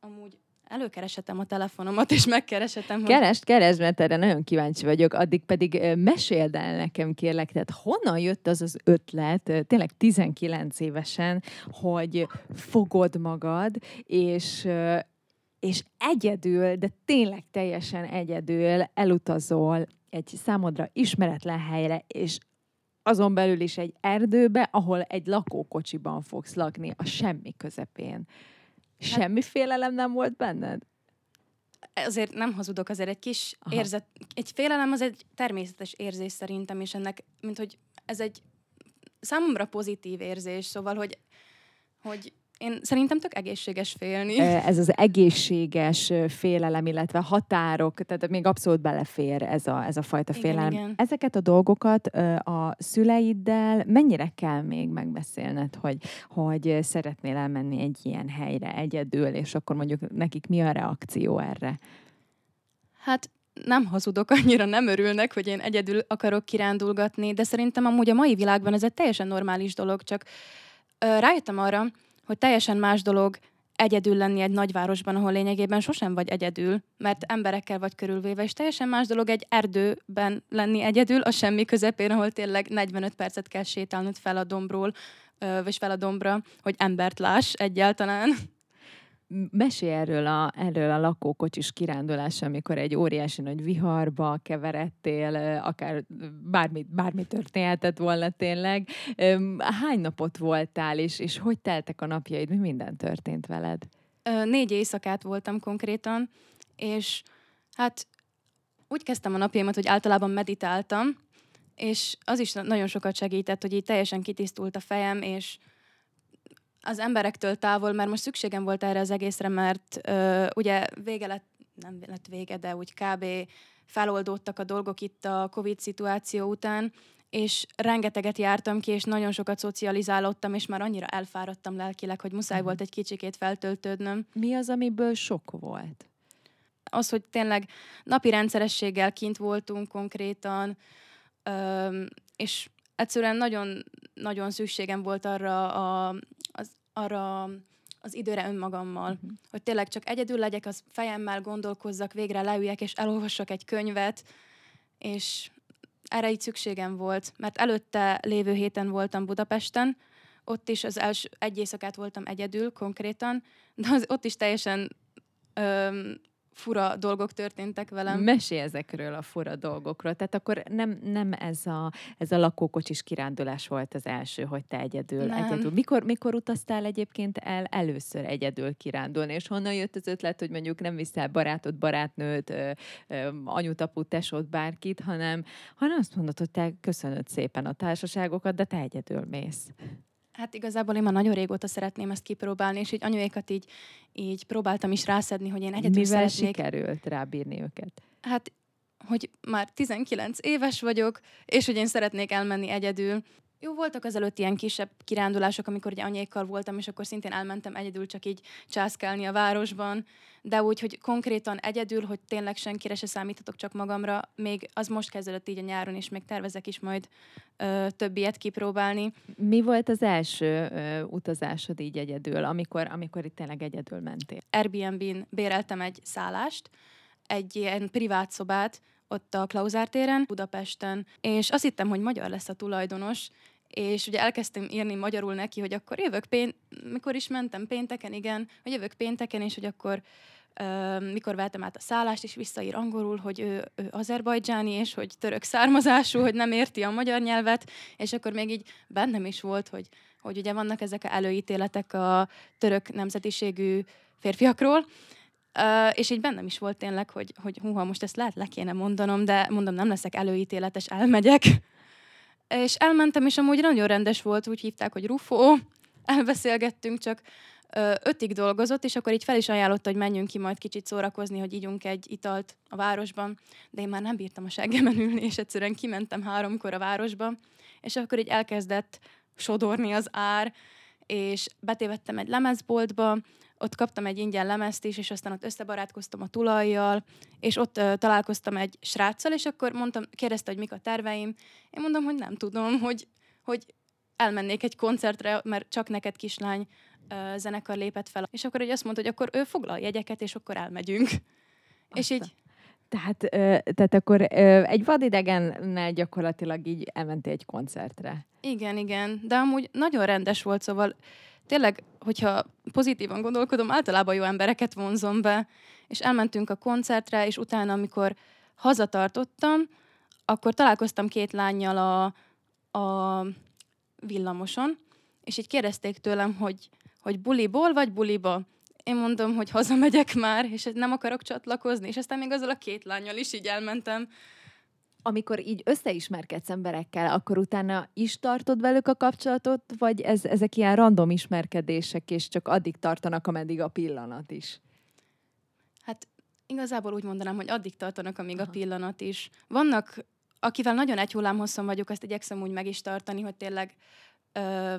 C: amúgy előkeresetem a telefonomat, és megkeresetem, hogy...
B: Keresd, keresd, mert erre nagyon kíváncsi vagyok. Addig pedig meséld el nekem, kérlek, tehát honnan jött az az ötlet, tényleg 19 évesen, hogy fogod magad, és és egyedül, de tényleg teljesen egyedül elutazol egy számodra ismeretlen helyre, és azon belül is egy erdőbe, ahol egy lakókocsiban fogsz lakni, a semmi közepén. Semmi félelem nem volt benned?
C: azért nem hazudok, azért egy kis
B: Aha.
C: érzet, egy félelem az egy természetes érzés szerintem, és ennek, mint hogy ez egy számomra pozitív érzés, szóval, hogy, hogy én szerintem tök egészséges félni.
B: Ez az egészséges félelem, illetve határok, tehát még abszolút belefér ez a, ez a fajta
C: Igen,
B: félelem.
C: igen.
B: Ezeket a dolgokat a szüleiddel mennyire kell még megbeszélned, hogy, hogy szeretnél elmenni egy ilyen helyre egyedül, és akkor mondjuk nekik mi a reakció erre?
C: Hát nem hazudok, annyira nem örülnek, hogy én egyedül akarok kirándulgatni, de szerintem amúgy a mai világban ez egy teljesen normális dolog, csak rájöttem arra, hogy teljesen más dolog egyedül lenni egy nagyvárosban, ahol lényegében sosem vagy egyedül, mert emberekkel vagy körülvéve, és teljesen más dolog egy erdőben lenni egyedül, a semmi közepén, ahol tényleg 45 percet kell sétálnod fel a dombról, vagy fel a dombra, hogy embert láss egyáltalán.
B: Mesélj erről a, erről a lakókocsis kirándulásra, amikor egy óriási nagy viharba keveredtél, akár bármi, bármi történhetett volna tényleg. Hány napot voltál, és, és hogy teltek a napjaid? Mi minden történt veled?
C: Négy éjszakát voltam konkrétan, és hát úgy kezdtem a napjaimat, hogy általában meditáltam, és az is nagyon sokat segített, hogy így teljesen kitisztult a fejem, és az emberektől távol, mert most szükségem volt erre az egészre, mert ö, ugye vége lett, nem lett vége, de úgy kb. feloldódtak a dolgok itt a Covid szituáció után, és rengeteget jártam ki, és nagyon sokat szocializálódtam, és már annyira elfáradtam lelkileg, hogy muszáj
B: Mhm.
C: volt egy kicsikét feltöltődnöm.
B: Mi az, amiből sok volt?
C: Az, hogy tényleg napi rendszerességgel kint voltunk konkrétan, öm, és egyszerűen nagyon, nagyon szükségem volt arra, a, az, arra az időre önmagammal,
B: Mhm.
C: hogy tényleg csak egyedül legyek, az fejemmel gondolkozzak, végre leüljek, és elolvassak egy könyvet, és erre így szükségem volt, mert előtte lévő héten voltam Budapesten, ott is az első egy éjszakát voltam egyedül konkrétan, de az, ott is teljesen öm, fura dolgok történtek velem.
B: Mesélj ezekről a fura dolgokról. Tehát akkor nem, nem ez, a, ez a lakókocsis kirándulás volt az első, hogy te egyedül.
C: Nem.
B: egyedül. Mikor, mikor utaztál egyébként el először egyedül kirándulni, és honnan jött az ötlet, hogy mondjuk nem viszel barátod, barátnőt, ö, anyutaput, tesót, bárkit, hanem, hanem azt mondod, hogy te köszönöd szépen a társaságokat, de te egyedül mész.
C: Hát igazából én már nagyon régóta szeretném ezt kipróbálni, és így anyuékat így, így próbáltam is rászedni, hogy én egyedül
B: Mivel
C: szeretnék.
B: sikerült rábírni őket?
C: Hát, hogy már 19 éves vagyok, és hogy én szeretnék elmenni egyedül. Jó, voltak azelőtt ilyen kisebb kirándulások, amikor ugye anyékkal voltam, és akkor szintén elmentem egyedül csak így császkálni a városban, de úgy, hogy konkrétan egyedül, hogy tényleg senkire se számíthatok csak magamra, még az most kezdődött így a nyáron, és még tervezek is majd ö, több ilyet kipróbálni.
B: Mi volt az első ö, utazásod így egyedül, amikor, amikor itt tényleg egyedül mentél?
C: Airbnb-n béreltem egy szállást, egy ilyen privát szobát, ott a Klauzár téren, Budapesten, és azt hittem, hogy magyar lesz a tulajdonos, és ugye elkezdtem írni magyarul neki, hogy akkor jövök pént, mikor is mentem pénteken, igen, hogy jövök pénteken, és hogy akkor mikor vettem át a szállást, és visszaír angolul, hogy ő, ő azerbajdzsáni, és hogy török származású, hogy nem érti a magyar nyelvet, és akkor még így bennem is volt, hogy, hogy ugye vannak ezek a előítéletek a török nemzetiségű férfiakról, és így bennem is volt tényleg, hogy, hogy húha, most ezt lehet le kéne mondanom, de mondom, nem leszek előítéletes, elmegyek. És elmentem, és amúgy nagyon rendes volt, úgy hívták, hogy Rufo, elbeszélgettünk, csak ötig dolgozott, és akkor így fel is ajánlotta, hogy menjünk ki majd kicsit szórakozni, hogy ígyunk egy italt a városban, de én már nem bírtam a seggemen ülni, és egyszerűen kimentem háromkor a városba, és akkor így elkezdett sodorni az ár, és betévettem egy lemezboltba, ott kaptam egy ingyen lemezt is, és aztán ott összebarátkoztam a tulajjal, és ott uh, találkoztam egy sráccal, és akkor mondtam, kérdezte, hogy mik a terveim. Én mondom, hogy nem tudom, hogy, hogy elmennék egy koncertre, mert csak neked kislány uh, zenekar lépett fel. És akkor egy azt mondta, hogy akkor ő foglal jegyeket, és akkor elmegyünk. Aztán. És így
B: tehát, ö, tehát akkor ö, egy vadidegennel gyakorlatilag így elmentél egy koncertre.
C: Igen, igen, de amúgy nagyon rendes volt, szóval tényleg, hogyha pozitívan gondolkodom, általában jó embereket vonzom be, és elmentünk a koncertre, és utána, amikor hazatartottam, akkor találkoztam két lányjal a, a villamoson, és így kérdezték tőlem, hogy, hogy buliból vagy buliba. Én mondom, hogy hazamegyek már, és nem akarok csatlakozni, és aztán még azzal a két lányjal is így elmentem
B: amikor így összeismerkedsz emberekkel, akkor utána is tartod velük a kapcsolatot, vagy ez, ezek ilyen random ismerkedések, és csak addig tartanak, ameddig a pillanat is?
C: Hát igazából úgy mondanám, hogy addig tartanak, amíg Aha. a pillanat is. Vannak, akivel nagyon egy hullámhosszon vagyok, azt igyekszem úgy meg is tartani, hogy tényleg ö,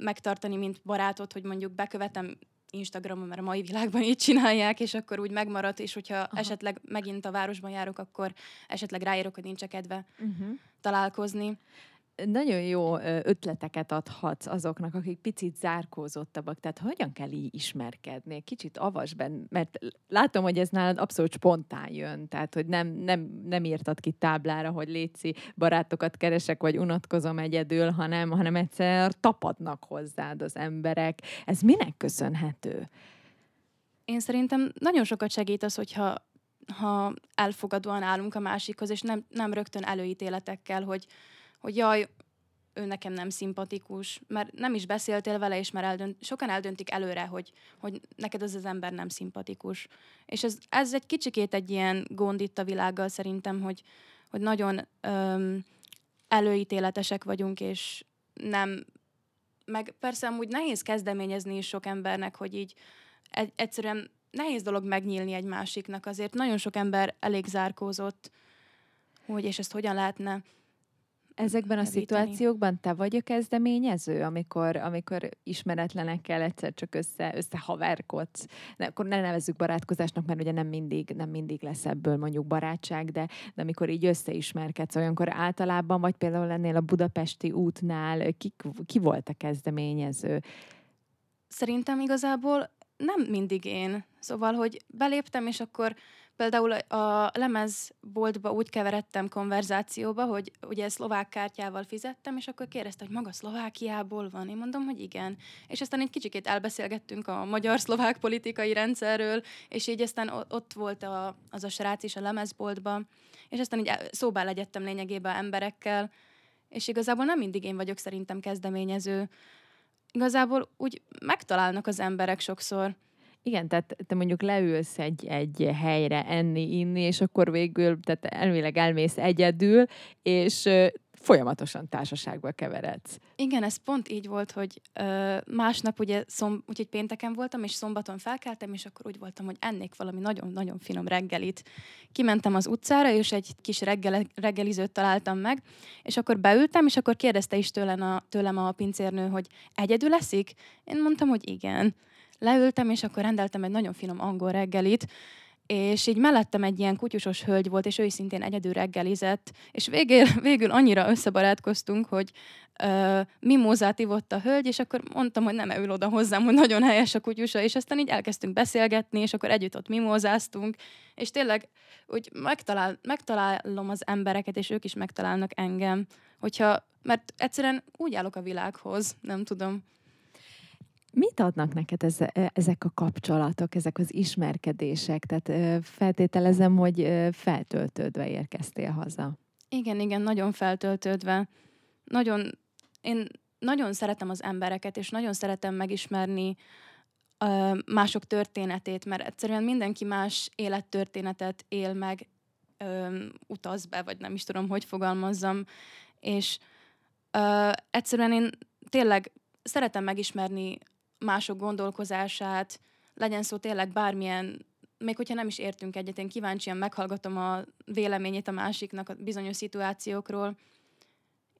C: megtartani, mint barátot, hogy mondjuk bekövetem Instagramon, mert a mai világban így csinálják, és akkor úgy megmaradt, és hogyha Aha. esetleg megint a városban járok, akkor esetleg ráírok, hogy nincs kedve uh-huh. találkozni
B: nagyon jó ötleteket adhatsz azoknak, akik picit zárkózottabbak. Tehát hogyan kell így ismerkedni? Kicsit avas mert látom, hogy ez nálad abszolút spontán jön. Tehát, hogy nem, nem, nem írtad ki táblára, hogy létszi, barátokat keresek, vagy unatkozom egyedül, hanem, hanem egyszer tapadnak hozzád az emberek. Ez minek köszönhető?
C: Én szerintem nagyon sokat segít az, hogyha ha elfogadóan állunk a másikhoz, és nem, nem rögtön előítéletekkel, hogy, hogy jaj, ő nekem nem szimpatikus, mert nem is beszéltél vele, és már eldönt, sokan eldöntik előre, hogy, hogy neked az az ember nem szimpatikus. És ez, ez egy kicsikét egy ilyen gond itt a világgal szerintem, hogy, hogy nagyon öm, előítéletesek vagyunk, és nem, meg persze amúgy nehéz kezdeményezni is sok embernek, hogy így egy, egyszerűen nehéz dolog megnyílni egy másiknak, azért nagyon sok ember elég zárkózott, hogy és ezt hogyan lehetne
B: Ezekben a javítani. szituációkban te vagy a kezdeményező, amikor, amikor ismeretlenekkel egyszer csak össze, összehaverkodsz. Ne, akkor ne nevezzük barátkozásnak, mert ugye nem mindig, nem mindig lesz ebből mondjuk barátság, de, de amikor így összeismerkedsz, olyankor általában, vagy például lennél a budapesti útnál, ki, ki volt a kezdeményező?
C: Szerintem igazából nem mindig én. Szóval, hogy beléptem, és akkor Például a lemezboltba úgy keveredtem konverzációba, hogy ugye szlovák kártyával fizettem, és akkor kérdezte, hogy maga Szlovákiából van. Én mondom, hogy igen. És aztán egy kicsikét elbeszélgettünk a magyar-szlovák politikai rendszerről, és így aztán ott volt a, az a srác is a lemezboltba, és aztán így szóba legyettem lényegében emberekkel, és igazából nem mindig én vagyok szerintem kezdeményező. Igazából úgy megtalálnak az emberek sokszor.
B: Igen, tehát te mondjuk leülsz egy, egy helyre enni, inni, és akkor végül, tehát elvileg elmész egyedül, és folyamatosan társaságba keveredsz.
C: Igen, ez pont így volt, hogy ö, másnap ugye, szom, úgyhogy pénteken voltam, és szombaton felkeltem, és akkor úgy voltam, hogy ennék valami nagyon-nagyon finom reggelit. Kimentem az utcára, és egy kis reggel, reggelizőt találtam meg, és akkor beültem, és akkor kérdezte is tőlem a, tőlem a pincérnő, hogy egyedül leszik? Én mondtam, hogy igen. Leültem, és akkor rendeltem egy nagyon finom angol reggelit, és így mellettem egy ilyen kutyusos hölgy volt, és ő is szintén egyedül reggelizett, és végül, végül annyira összebarátkoztunk, hogy uh, mimózát ivott a hölgy, és akkor mondtam, hogy nem ül oda hozzám, hogy nagyon helyes a kutyusa, és aztán így elkezdtünk beszélgetni, és akkor együtt ott mimózáztunk, és tényleg úgy megtalál, megtalálom az embereket, és ők is megtalálnak engem, hogyha, mert egyszerűen úgy állok a világhoz, nem tudom.
B: Mit adnak neked ez, ezek a kapcsolatok, ezek az ismerkedések? Tehát feltételezem, hogy feltöltődve érkeztél haza.
C: Igen, igen, nagyon feltöltődve. Nagyon, én nagyon szeretem az embereket, és nagyon szeretem megismerni uh, mások történetét, mert egyszerűen mindenki más élettörténetet él meg, um, utaz be, vagy nem is tudom, hogy fogalmazzam, és uh, egyszerűen én tényleg szeretem megismerni mások gondolkozását, legyen szó tényleg bármilyen, még hogyha nem is értünk egyet, én kíváncsian meghallgatom a véleményét a másiknak a bizonyos szituációkról,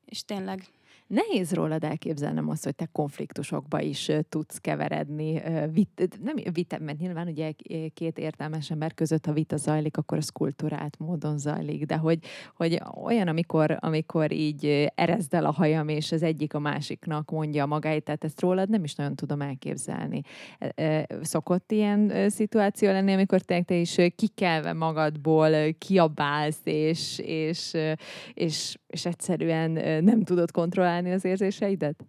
C: és tényleg
B: Nehéz rólad elképzelnem azt, hogy te konfliktusokba is tudsz keveredni. Vit, nem vita, mert nyilván ugye két értelmes ember között, ha vita zajlik, akkor az kulturált módon zajlik, de hogy, hogy olyan, amikor, amikor így erezd el a hajam, és az egyik a másiknak mondja magáit, tehát ezt rólad nem is nagyon tudom elképzelni. Szokott ilyen szituáció lenni, amikor te, te is kikelve magadból kiabálsz, és, és, és, és egyszerűen nem tudod kontrollálni az érzéseidet?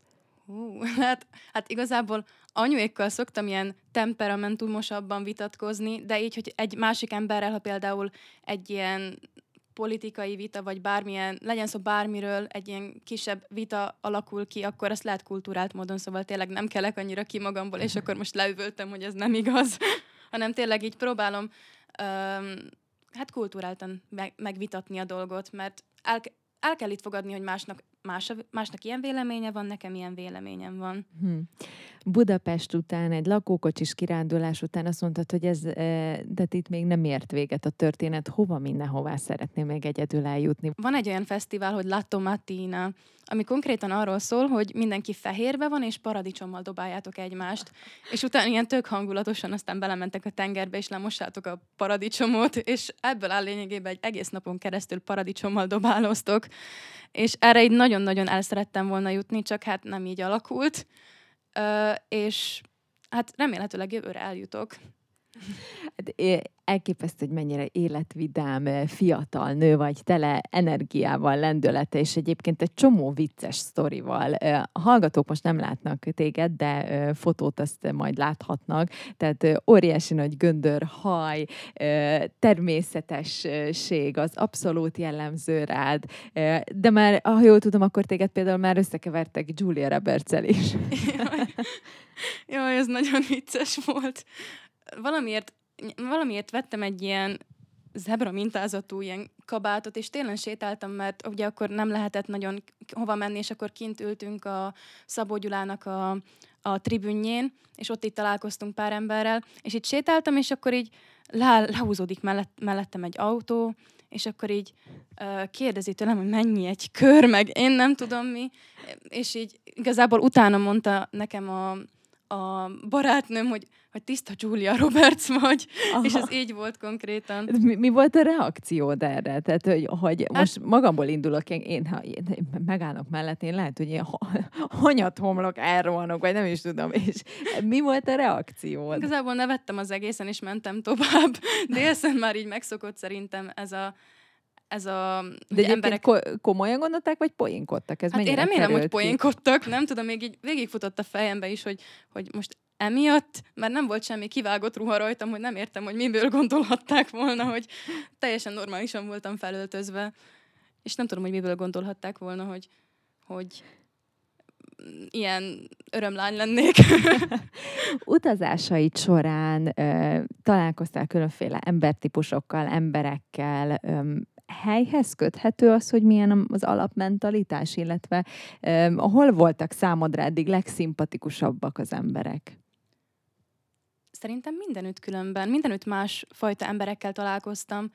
C: Hú, hát, hát igazából anyuékkal szoktam ilyen temperamentumosabban vitatkozni, de így, hogy egy másik emberrel, ha például egy ilyen politikai vita, vagy bármilyen, legyen szó bármiről, egy ilyen kisebb vita alakul ki, akkor azt lehet kultúrált módon, szóval tényleg nem kelek annyira ki magamból, és akkor most leüvöltem, hogy ez nem igaz, hanem tényleg így próbálom um, hát kultúráltan meg, megvitatni a dolgot, mert el, el kell itt fogadni, hogy másnak más, másnak ilyen véleménye van, nekem ilyen véleményem van. Hmm.
B: Budapest után, egy lakókocsis kirándulás után azt mondtad, hogy ez, e, de itt még nem ért véget a történet. Hova mindenhová szeretném még egyedül eljutni?
C: Van egy olyan fesztivál, hogy La Tomatina, ami konkrétan arról szól, hogy mindenki fehérbe van, és paradicsommal dobáljátok egymást. És utána ilyen tök hangulatosan aztán belementek a tengerbe, és lemossátok a paradicsomot, és ebből áll lényegében egy egész napon keresztül paradicsommal dobáloztok. És erre így nagyon-nagyon el szerettem volna jutni, csak hát nem így alakult. Ö, és hát remélhetőleg jövőre eljutok.
B: Hát, elképesztő, hogy mennyire életvidám, fiatal nő vagy, tele energiával, lendülete, és egyébként egy csomó vicces sztorival. A hallgatók most nem látnak téged, de fotót azt majd láthatnak, tehát óriási nagy göndör, haj, természetesség, az abszolút jellemző rád, de már, ha jól tudom, akkor téged például már összekevertek Julia roberts is.
C: Jaj, ez nagyon vicces volt. Valamiért valamiért vettem egy ilyen zebra mintázatú ilyen kabátot, és télen sétáltam, mert ugye akkor nem lehetett nagyon hova menni, és akkor kint ültünk a Szabó Gyulának a, a tribünjén, és ott itt találkoztunk pár emberrel, és itt sétáltam, és akkor így le, lehúzódik mellett, mellettem egy autó, és akkor így uh, kérdezi tőlem, hogy mennyi egy kör, meg én nem tudom mi, és így igazából utána mondta nekem a, a barátnőm, hogy, hogy tiszta Julia Roberts vagy, Aha. és ez így volt konkrétan.
B: Mi, mi volt a reakciód erre? Tehát, hogy, hogy hát, most magamból indulok, én, én, ha én megállok mellett, én lehet, hogy ilyen hanyat homlok, elrohanok, vagy nem is tudom, és mi volt a reakciód?
C: Igazából nevettem az egészen, és mentem tovább. Délszen már így megszokott szerintem ez a ez a
B: De emberek... Ko- komolyan gondolták, vagy poénkodtak? Ez
C: hát én remélem, hogy poénkodtak. Nem tudom, még így végigfutott a fejembe is, hogy, hogy most emiatt, mert nem volt semmi kivágott ruha rajtam, hogy nem értem, hogy miből gondolhatták volna, hogy teljesen normálisan voltam felöltözve. És nem tudom, hogy miből gondolhatták volna, hogy, hogy ilyen örömlány lennék.
B: Utazásaid során ö, találkoztál különféle embertípusokkal, emberekkel, ö, helyhez köthető az, hogy milyen az alapmentalitás, illetve um, hol voltak számodra eddig legszimpatikusabbak az emberek?
C: Szerintem mindenütt különben, mindenütt más fajta emberekkel találkoztam.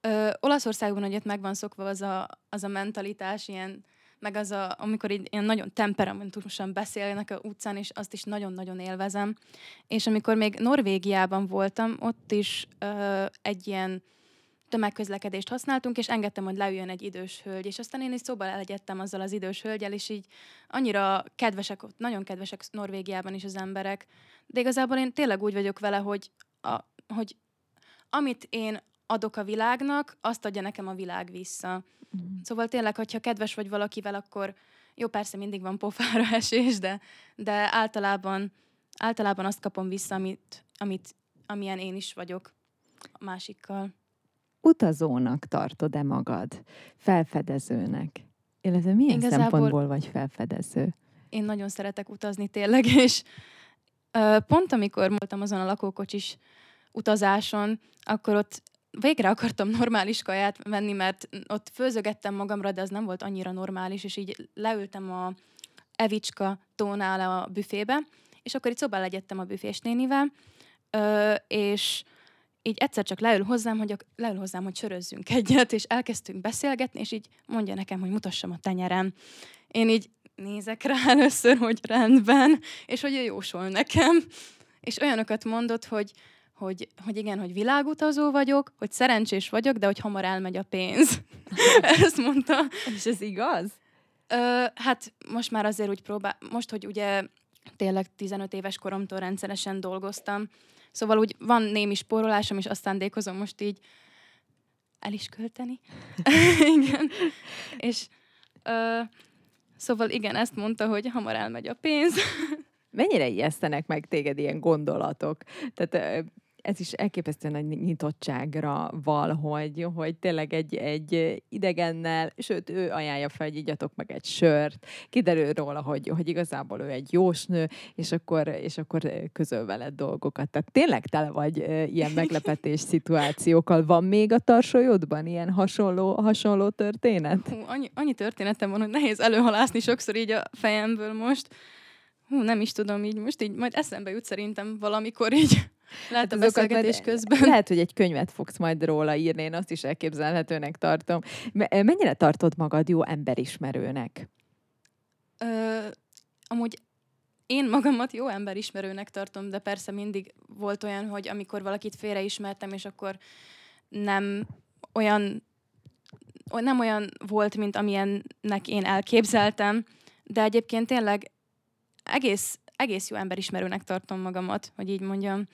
C: Ö, Olaszországban ugye meg van szokva az a, az a mentalitás, ilyen, meg az, a, amikor így, ilyen nagyon temperamentusan beszélnek a utcán, és azt is nagyon-nagyon élvezem. És amikor még Norvégiában voltam, ott is ö, egy ilyen tömegközlekedést használtunk, és engedtem, hogy leüljön egy idős hölgy, és aztán én is szóba elegyedtem azzal az idős hölgyel, és így annyira kedvesek, nagyon kedvesek Norvégiában is az emberek, de igazából én tényleg úgy vagyok vele, hogy, a, hogy amit én adok a világnak, azt adja nekem a világ vissza. Mm. Szóval tényleg, hogyha kedves vagy valakivel, akkor jó, persze mindig van pofára esés, de, de általában, általában azt kapom vissza, amit, amit, amilyen én is vagyok a másikkal
B: utazónak tartod-e magad? Felfedezőnek? Illetve milyen Igazából szempontból vagy felfedező?
C: Én nagyon szeretek utazni tényleg, és ö, pont amikor voltam azon a lakókocsis utazáson, akkor ott végre akartam normális kaját venni, mert ott főzögettem magamra, de az nem volt annyira normális, és így leültem a Evicska tónál a büfébe, és akkor itt szobán legyettem a büfés nénivel, ö, és így egyszer csak leül hozzám, hogy, leül hozzám, hogy sörözzünk egyet, és elkezdtünk beszélgetni, és így mondja nekem, hogy mutassam a tenyerem. Én így nézek rá először, hogy rendben, és hogy ő jósol nekem. És olyanokat mondott, hogy, hogy, hogy igen, hogy világutazó vagyok, hogy szerencsés vagyok, de hogy hamar elmegy a pénz. Ezt mondta.
B: És ez igaz?
C: Ö, hát most már azért úgy próbál, most, hogy ugye tényleg 15 éves koromtól rendszeresen dolgoztam, Szóval úgy van némi spórolásom, és azt szándékozom most így el is költeni. igen. És ö, szóval igen, ezt mondta, hogy hamar elmegy a pénz.
B: Mennyire ijesztenek meg téged ilyen gondolatok? Tehát ez is elképesztően nagy nyitottságra val, hogy, hogy tényleg egy, egy idegennel, sőt, ő ajánlja fel, hogy igyatok meg egy sört, kiderül róla, hogy, hogy igazából ő egy jósnő, és akkor, és akkor közöl veled dolgokat. Tehát tényleg tele vagy ilyen meglepetés szituációkkal. Van még a tarsolyodban ilyen hasonló, hasonló történet?
C: Hú, annyi, annyi történetem van, hogy nehéz előhalászni sokszor így a fejemből most. Hú, nem is tudom, így most így majd eszembe jut szerintem valamikor így lehet hát a beszélgetés közben.
B: Lehet, hogy egy könyvet fogsz majd róla írni, én azt is elképzelhetőnek tartom. Mennyire tartod magad jó emberismerőnek?
C: Ö, amúgy én magamat jó emberismerőnek tartom, de persze mindig volt olyan, hogy amikor valakit félreismertem, és akkor nem olyan, nem olyan volt, mint amilyennek én elképzeltem, de egyébként tényleg egész, egész jó emberismerőnek tartom magamat, hogy így mondjam.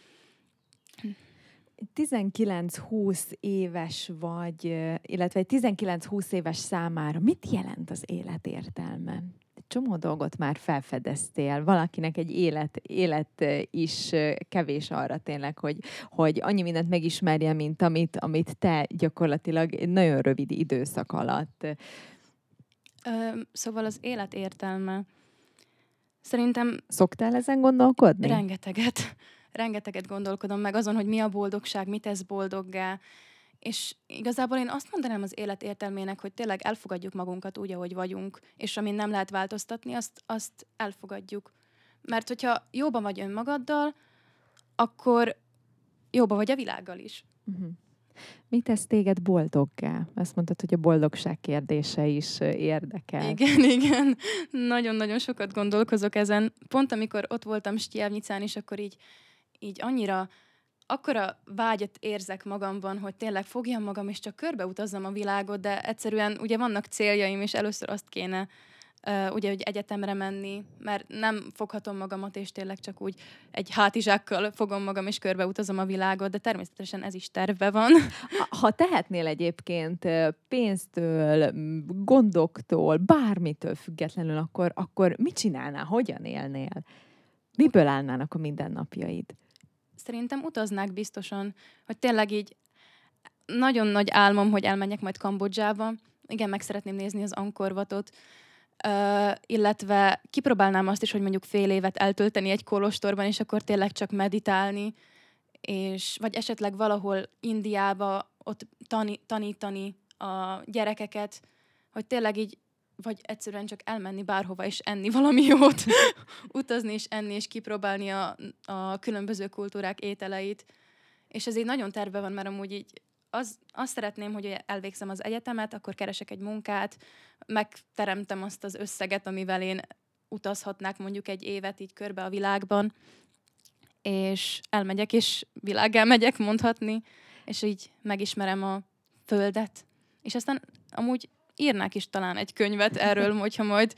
B: 19-20 éves vagy, illetve egy 19-20 éves számára mit jelent az élet értelme? Csomó dolgot már felfedeztél, valakinek egy élet, élet is kevés arra tényleg, hogy, hogy annyi mindent megismerje, mint amit, amit te gyakorlatilag egy nagyon rövid időszak alatt.
C: Ö, szóval az élet értelme. Szerintem...
B: Szoktál ezen gondolkodni?
C: Rengeteget rengeteget gondolkodom meg azon, hogy mi a boldogság, mit tesz boldoggá, és igazából én azt mondanám az élet értelmének, hogy tényleg elfogadjuk magunkat úgy, ahogy vagyunk, és amin nem lehet változtatni, azt, azt elfogadjuk. Mert hogyha jóban vagy önmagaddal, akkor jóban vagy a világgal is. Uh-huh.
B: Mit tesz téged boldoggá? Azt mondtad, hogy a boldogság kérdése is érdekel.
C: Igen, igen. Nagyon-nagyon sokat gondolkozok ezen. Pont amikor ott voltam Stiavnyicán is, akkor így így annyira akkora vágyat érzek magamban, hogy tényleg fogjam magam, és csak körbeutazzam a világot, de egyszerűen ugye vannak céljaim, és először azt kéne uh, ugye, hogy egyetemre menni, mert nem foghatom magamat, és tényleg csak úgy egy hátizsákkal fogom magam, és körbeutazom a világot, de természetesen ez is terve van.
B: Ha, tehetnél egyébként pénztől, gondoktól, bármitől függetlenül, akkor, akkor mit csinálnál, hogyan élnél? Miből állnának a mindennapjaid?
C: Szerintem utaznák biztosan, hogy tényleg így nagyon nagy álmom, hogy elmenjek majd Kambodzsába. Igen, meg szeretném nézni az Ankorvatot, illetve kipróbálnám azt is, hogy mondjuk fél évet eltölteni egy kolostorban, és akkor tényleg csak meditálni, és vagy esetleg valahol Indiába ott tani, tanítani a gyerekeket, hogy tényleg így vagy egyszerűen csak elmenni bárhova és enni valami jót, utazni és enni és kipróbálni a, a különböző kultúrák ételeit. És ez így nagyon terve van, mert amúgy így az, azt szeretném, hogy elvégzem az egyetemet, akkor keresek egy munkát, megteremtem azt az összeget, amivel én utazhatnák mondjuk egy évet így körbe a világban, és elmegyek, és világgá megyek mondhatni, és így megismerem a földet. És aztán amúgy írnák is talán egy könyvet erről, hogyha majd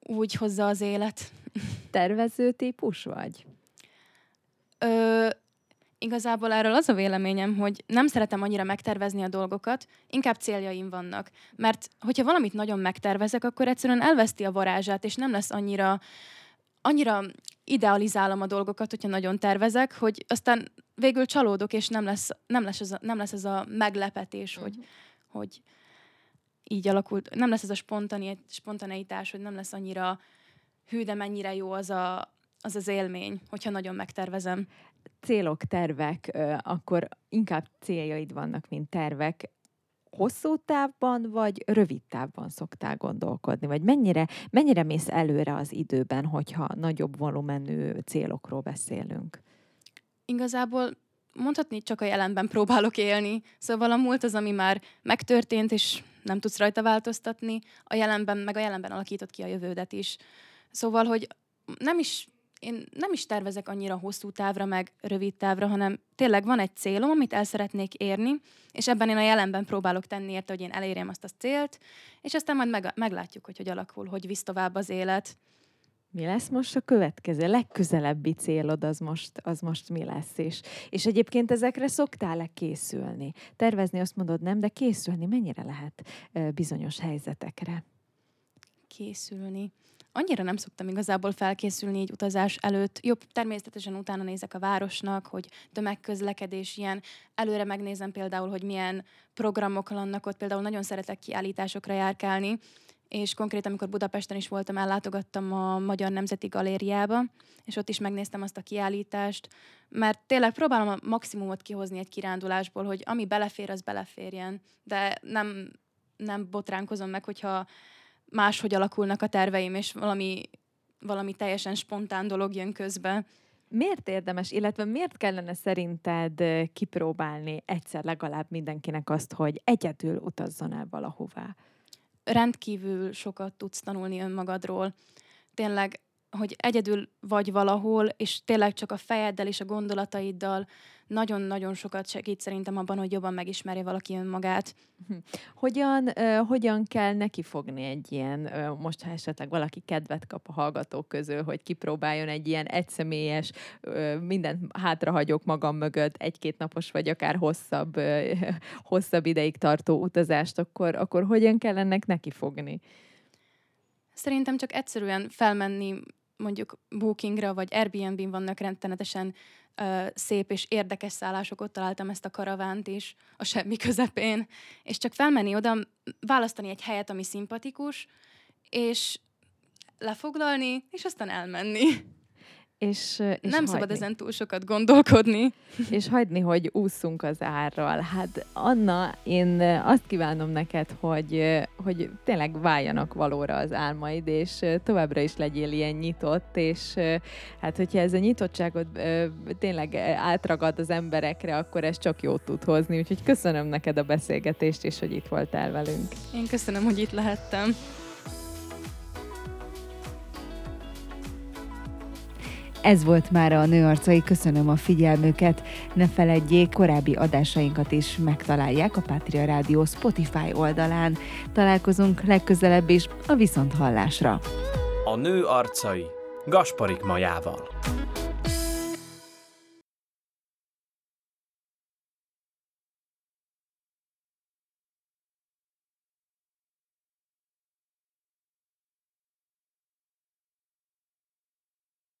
C: úgy hozza az élet.
B: Tervező típus vagy?
C: Ö, igazából erről az a véleményem, hogy nem szeretem annyira megtervezni a dolgokat, inkább céljaim vannak. Mert hogyha valamit nagyon megtervezek, akkor egyszerűen elveszti a varázsát, és nem lesz annyira, annyira idealizálom a dolgokat, hogyha nagyon tervezek, hogy aztán végül csalódok, és nem lesz, nem lesz, ez, a, nem lesz ez a meglepetés, uh-huh. hogy, hogy így alakult, nem lesz ez a spontaneitás, hogy nem lesz annyira hű, de mennyire jó az a, az, az élmény, hogyha nagyon megtervezem.
B: Célok, tervek, akkor inkább céljaid vannak, mint tervek. Hosszú távban, vagy rövid távban szoktál gondolkodni? Vagy mennyire, mennyire mész előre az időben, hogyha nagyobb volumenű célokról beszélünk?
C: Igazából mondhatni, csak a jelenben próbálok élni. Szóval a múlt az, ami már megtörtént, és nem tudsz rajta változtatni, a jelenben, meg a jelenben alakított ki a jövődet is. Szóval, hogy nem is én nem is tervezek annyira hosszú távra, meg rövid távra, hanem tényleg van egy célom, amit el szeretnék érni, és ebben én a jelenben próbálok tenni érte, hogy én elérjem azt a célt, és aztán majd meg, meglátjuk, hogy hogy alakul, hogy visz tovább az élet.
B: Mi lesz most a következő, legközelebbi célod az most, az most mi lesz? És, és egyébként ezekre szoktál-e készülni? Tervezni azt mondod nem, de készülni mennyire lehet bizonyos helyzetekre?
C: Készülni. Annyira nem szoktam igazából felkészülni így utazás előtt. Jobb, természetesen utána nézek a városnak, hogy tömegközlekedés ilyen. Előre megnézem például, hogy milyen programok vannak ott. Például nagyon szeretek kiállításokra járkálni, és konkrétan, amikor Budapesten is voltam, ellátogattam a Magyar Nemzeti Galériába, és ott is megnéztem azt a kiállítást, mert tényleg próbálom a maximumot kihozni egy kirándulásból, hogy ami belefér, az beleférjen, de nem, nem botránkozom meg, hogyha máshogy alakulnak a terveim, és valami, valami teljesen spontán dolog jön közbe.
B: Miért érdemes, illetve miért kellene szerinted kipróbálni egyszer legalább mindenkinek azt, hogy egyedül utazzon el valahová?
C: rendkívül sokat tudsz tanulni önmagadról. Tényleg, hogy egyedül vagy valahol, és tényleg csak a fejeddel és a gondolataiddal nagyon-nagyon sokat segít szerintem abban, hogy jobban megismerje valaki önmagát.
B: Hogyan, uh, hogyan kell neki fogni egy ilyen, uh, most ha esetleg valaki kedvet kap a hallgatók közül, hogy kipróbáljon egy ilyen egyszemélyes, uh, mindent hátrahagyok magam mögött, egy-két napos vagy akár hosszabb, uh, hosszabb ideig tartó utazást, akkor, akkor hogyan kell ennek neki fogni?
C: Szerintem csak egyszerűen felmenni mondjuk Bookingra vagy Airbnb-n vannak rendtenetesen uh, szép és érdekes szállások, ott találtam ezt a karavánt is a semmi közepén, és csak felmenni oda, választani egy helyet, ami szimpatikus, és lefoglalni, és aztán elmenni.
B: És, és
C: Nem hagyni. szabad ezen túl sokat gondolkodni.
B: És hagyni, hogy ússzunk az árral. Hát Anna, én azt kívánom neked, hogy, hogy tényleg váljanak valóra az álmaid, és továbbra is legyél ilyen nyitott, és hát hogyha ez a nyitottságot tényleg átragad az emberekre, akkor ez csak jót tud hozni. Úgyhogy köszönöm neked a beszélgetést, és hogy itt voltál velünk.
C: Én köszönöm, hogy itt lehettem.
B: Ez volt már a Nőarcai, köszönöm a figyelmüket. Ne feledjék, korábbi adásainkat is megtalálják a Pátria Rádió Spotify oldalán. Találkozunk legközelebb is a Viszonthallásra.
A: A Nő Arcai Gasparik Majával.